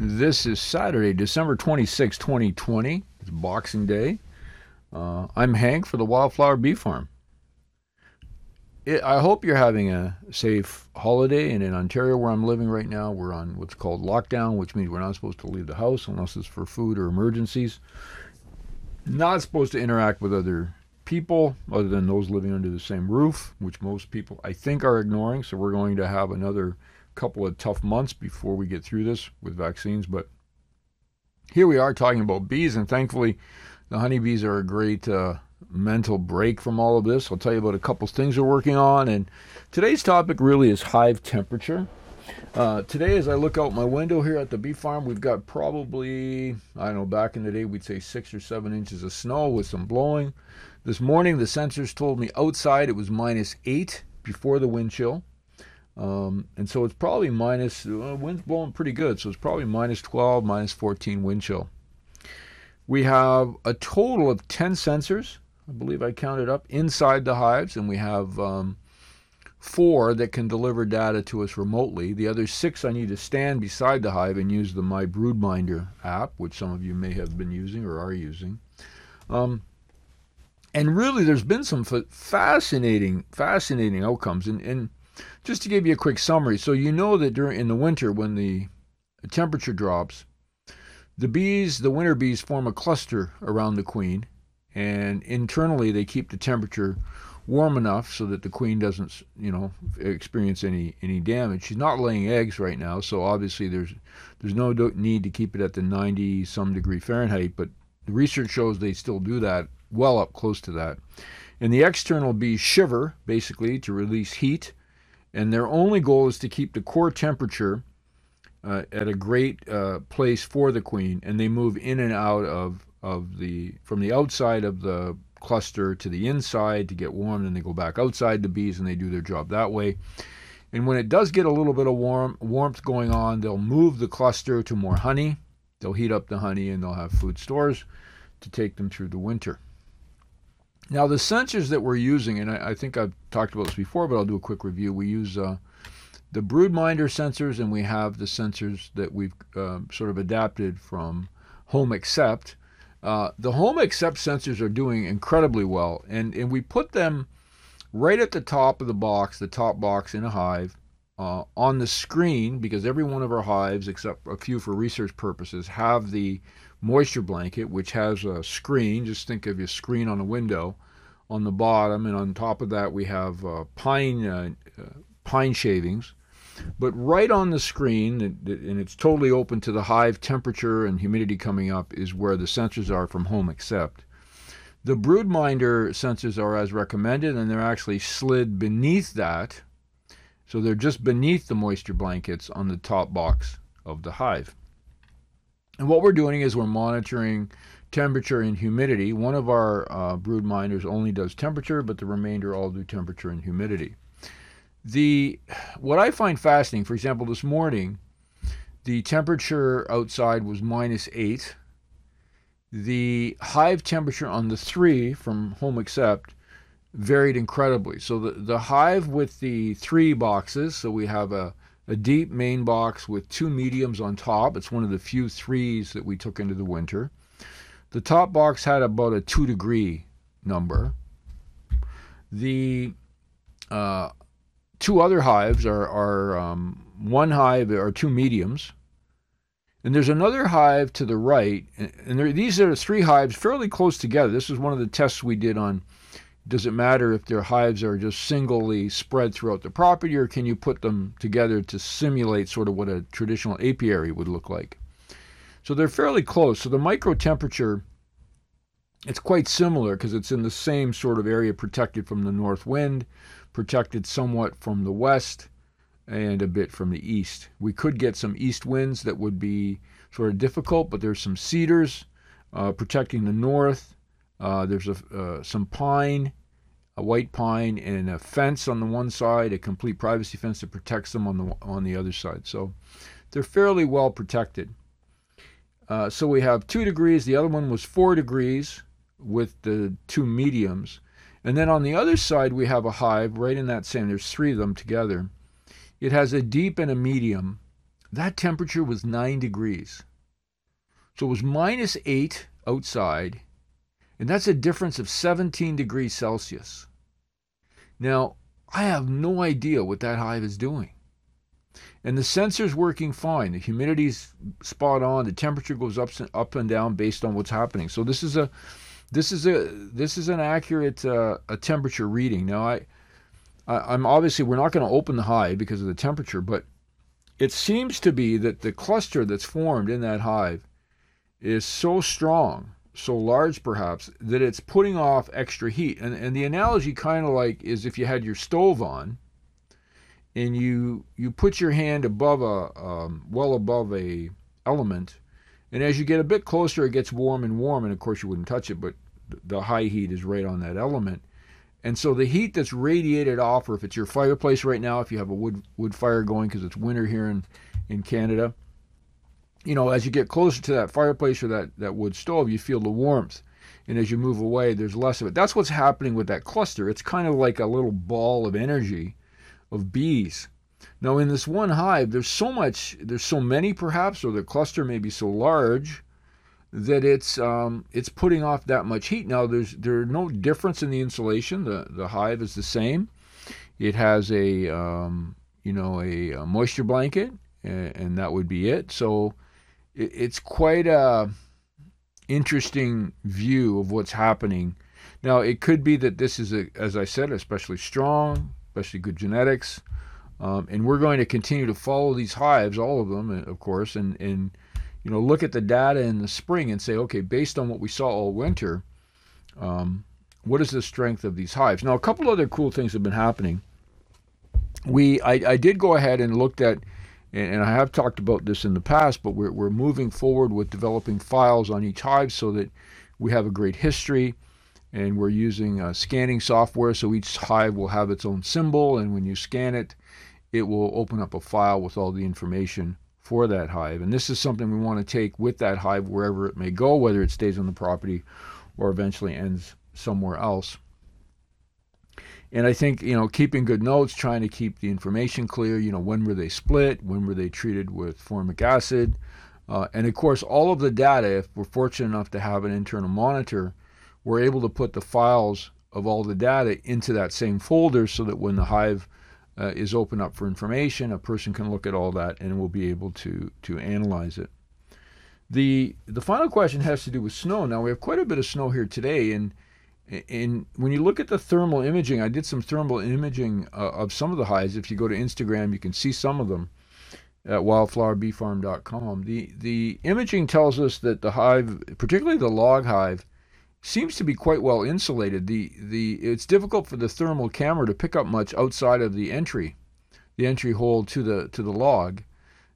This is Saturday, December 26, 2020. It's Boxing Day. Uh, I'm Hank for the Wildflower Bee Farm. It, I hope you're having a safe holiday. And in Ontario, where I'm living right now, we're on what's called lockdown, which means we're not supposed to leave the house unless it's for food or emergencies. Not supposed to interact with other people other than those living under the same roof, which most people, I think, are ignoring. So we're going to have another couple of tough months before we get through this with vaccines. But here we are talking about bees, and thankfully, the honeybees are a great uh, mental break from all of this. I'll tell you about a couple things we're working on, and today's topic really is hive temperature. Uh, today, as I look out my window here at the bee farm, we've got probably, I don't know, back in the day, we'd say six or seven inches of snow with some blowing. This morning, the sensors told me outside it was minus eight before the wind chill. Um, and so it's probably minus, uh, wind's blowing pretty good, so it's probably minus 12, minus 14 wind chill. We have a total of 10 sensors, I believe I counted up, inside the hives, and we have um, four that can deliver data to us remotely. The other six I need to stand beside the hive and use the My Broodminder app, which some of you may have been using or are using. Um, and really, there's been some fascinating, fascinating outcomes. And, and just to give you a quick summary, so you know that during in the winter when the temperature drops, the bees, the winter bees, form a cluster around the queen, and internally they keep the temperature warm enough so that the queen doesn't, you know, experience any any damage. She's not laying eggs right now, so obviously there's there's no need to keep it at the 90 some degree Fahrenheit, but the research shows they still do that well up close to that. And the external bees shiver basically to release heat and their only goal is to keep the core temperature uh, at a great uh, place for the queen, and they move in and out of of the from the outside of the cluster to the inside to get warm, and they go back outside the bees and they do their job that way. And when it does get a little bit of warm warmth going on, they'll move the cluster to more honey. They'll heat up the honey and they'll have food stores to take them through the winter. Now, the sensors that we're using, and I, I, think I've talked about this before, but I'll do a quick review. We use uh, the Broodminder sensors, and we have the sensors that we've uh, sort of adapted from Home Accept. Uh, the Home Accept sensors are doing incredibly well, and, and we put them right at the top of the box, the top box in a hive, uh, on the screen, because every one of our hives, except a few for research purposes, have the moisture blanket, which has a screen. Just think of your screen on a window on the bottom, and on top of that we have uh, pine uh, uh, pine shavings. But right on the screen, and it's totally open to the hive temperature and humidity coming up, is where the sensors are from Home Accept. The Broodminder sensors are as recommended, and they're actually slid beneath that. So they're just beneath the moisture blankets on the top box of the hive. And what we're doing is we're monitoring temperature and humidity. One of our uh, brood minders only does temperature, but the remainder all do temperature and humidity. The what I find fascinating, for example, this morning, the temperature outside was minus eight. The hive temperature on the three from Home Accept varied incredibly. So the, the hive with the three boxes, so we have a a deep main box with two mediums on top. It's one of the few threes that we took into the winter. The top box had about a two degree number. The uh, two other hives are, are um, one hive are two mediums. And there's another hive to the right, and there, these are three hives fairly close together. This is one of the tests we did on does it matter if their hives are just singly spread throughout the property, or can you put them together to simulate sort of what a traditional apiary would look like? So they're fairly close. So the micro temperature, it's quite similar because it's in the same sort of area protected from the north wind, protected somewhat from the west, and a bit from the east. We could get some east winds that would be sort of difficult, but there's some cedars uh, protecting the north. Uh, there's a, uh, some pine a white pine and a fence on the one side, a complete privacy fence that protects them on the on the other side. So they're fairly well protected. Uh, so we have two degrees. The other one was four degrees with the two mediums. And then on the other side, we have a hive right in that same, there's three of them together. It has a deep and a medium that temperature was nine degrees. So it was minus eight outside, and that's a difference of 17 degrees Celsius. Now, I have no idea what that hive is doing. And the sensor's working fine. The humidity's spot on. The temperature goes up up and down based on what's happening. So this is a this is a this is an accurate uh, a temperature reading. Now I, I I'm obviously we're not going to open the hive because of the temperature, but it seems to be that the cluster that's formed in that hive is so strong, so large perhaps, that it's putting off extra heat. And, and the analogy kind of like is if you had your stove on and you you put your hand above a um, well above a element and as you get a bit closer it gets warm and warm and of course you wouldn't touch it but the high heat is right on that element and so the heat that's radiated off or if it's your fireplace right now if you have a wood wood fire going because it's winter here in in Canada you know, as you get closer to that fireplace or that, that wood stove, you feel the warmth. And as you move away, there's less of it. That's what's happening with that cluster. It's kind of like a little ball of energy of bees. Now, in this one hive, there's so much, there's so many perhaps, or the cluster may be so large that it's um, it's putting off that much heat. Now, there's there's no difference in the insulation. The the hive is the same. It has a um, you know a, a moisture blanket, and, and that would be it. So it's quite a interesting view of what's happening. Now, it could be that this is, a, as I said, especially strong, especially good genetics, um, and we're going to continue to follow these hives, all of them, of course, and and you know look at the data in the spring and say, okay, based on what we saw all winter, um, what is the strength of these hives? Now, a couple other cool things have been happening. We, I, I did go ahead and looked at and, I have talked about this in the past, but we're, we're moving forward with developing files on each hive so that we have a great history. And we're using uh, scanning software so each hive will have its own symbol. And when you scan it it will open up a file with all the information for that hive. And this is something we want to take with that hive wherever it may go whether it stays on the property or eventually ends somewhere else and I think, you know, keeping good notes, trying to keep the information clear, you know, when were they split, when were they treated with formic acid, uh, and of course, all of the data, if we're fortunate enough to have an internal monitor, we're able to put the files of all the data into that same folder so that when the hive uh, is open up for information, a person can look at all that and will be able to, to analyze it. The, the final question has to do with snow. Now, we have quite a bit of snow here today, and and when you look at the thermal imaging, I did some thermal imaging uh, of some of the hives. If you go to Instagram, you can see some of them at wildflowerbeefarm.com. The the imaging tells us that the hive, particularly the log hive, seems to be quite well insulated. The the it's difficult for the thermal camera to pick up much outside of the entry, the entry hole to the to the log.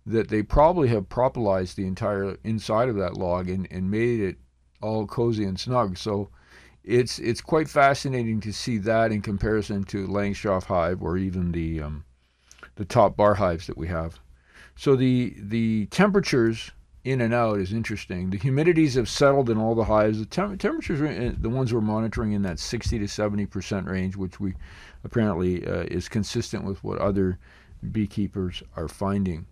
That they probably have propolized the entire inside of that log and, and made it all cozy and snug. So it's it's quite fascinating to see that in comparison to Langstroth hive or even the um, the top bar hives that we have. So the the temperatures in and out is interesting. The humidities have settled in all the hives. The tem- temperatures, the ones we're monitoring, in that 60 to 70 percent range, which we apparently uh, is consistent with what other beekeepers are finding.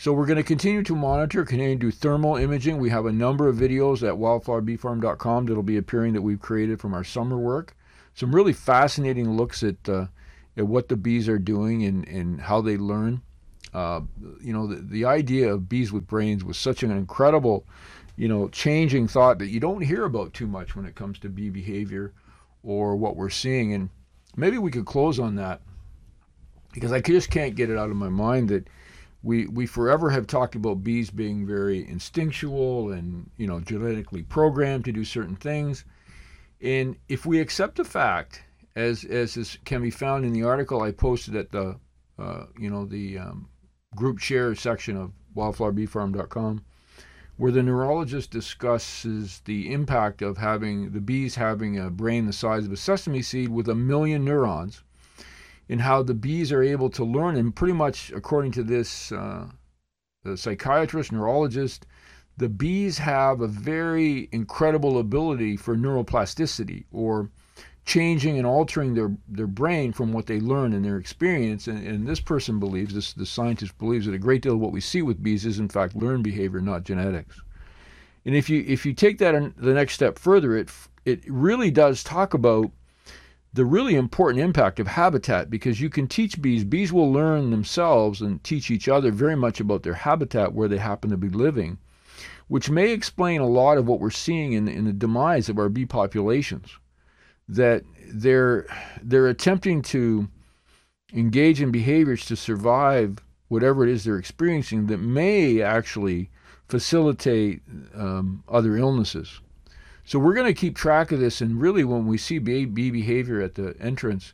So we're going to continue to monitor, continue to do thermal imaging. We have a number of videos at wildflowerbeefarm.com that'll be appearing that we've created from our summer work. Some really fascinating looks at uh, at what the bees are doing and, and how they learn. Uh, you know, the, the idea of bees with brains was such an incredible, you know, changing thought that you don't hear about too much when it comes to bee behavior or what we're seeing. And maybe we could close on that because I just can't get it out of my mind that we we forever have talked about bees being very instinctual and you know genetically programmed to do certain things. And if we accept the fact as as is, can be found in the article i posted at the uh, you know the um, group share section of wildflowerbeefarm.com where the neurologist discusses the impact of having the bees having a brain the size of a sesame seed with a million neurons in how the bees are able to learn, and pretty much according to this uh, psychiatrist, neurologist, the bees have a very incredible ability for neuroplasticity or changing and altering their, their brain from what they learn in their experience. And, and this person believes, this the scientist believes that a great deal of what we see with bees is in fact learned behavior, not genetics. And if you if you take that the next step further, it it really does talk about the really important impact of habitat because you can teach bees bees will learn themselves and teach each other very much about their habitat where they happen to be living which may explain a lot of what we're seeing in, in the demise of our bee populations that they're they're attempting to engage in behaviors to survive whatever it is they're experiencing that may actually facilitate um, other illnesses. So we're going to keep track of this, and really, when we see bee, behavior at the entrance,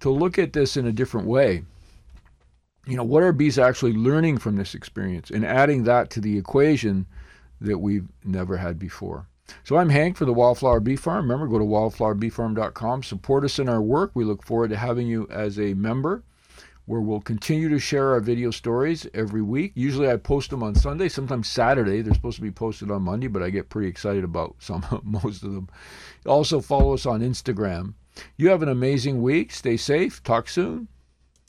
to look at this in a different way. You know, what are bees actually learning from this experience, and adding that to the equation that we've never had before. So I'm Hank for the Wildflower Bee Farm. Remember, go to wildflowerbeefarm.com. Support us in our work. We look forward to having you as a member where we'll continue to share our video stories every week. Usually I post them on Sunday, sometimes Saturday. They're supposed to be posted on Monday, but I get pretty excited about some most of them. Also follow us on Instagram. You have an amazing week. Stay safe. Talk soon.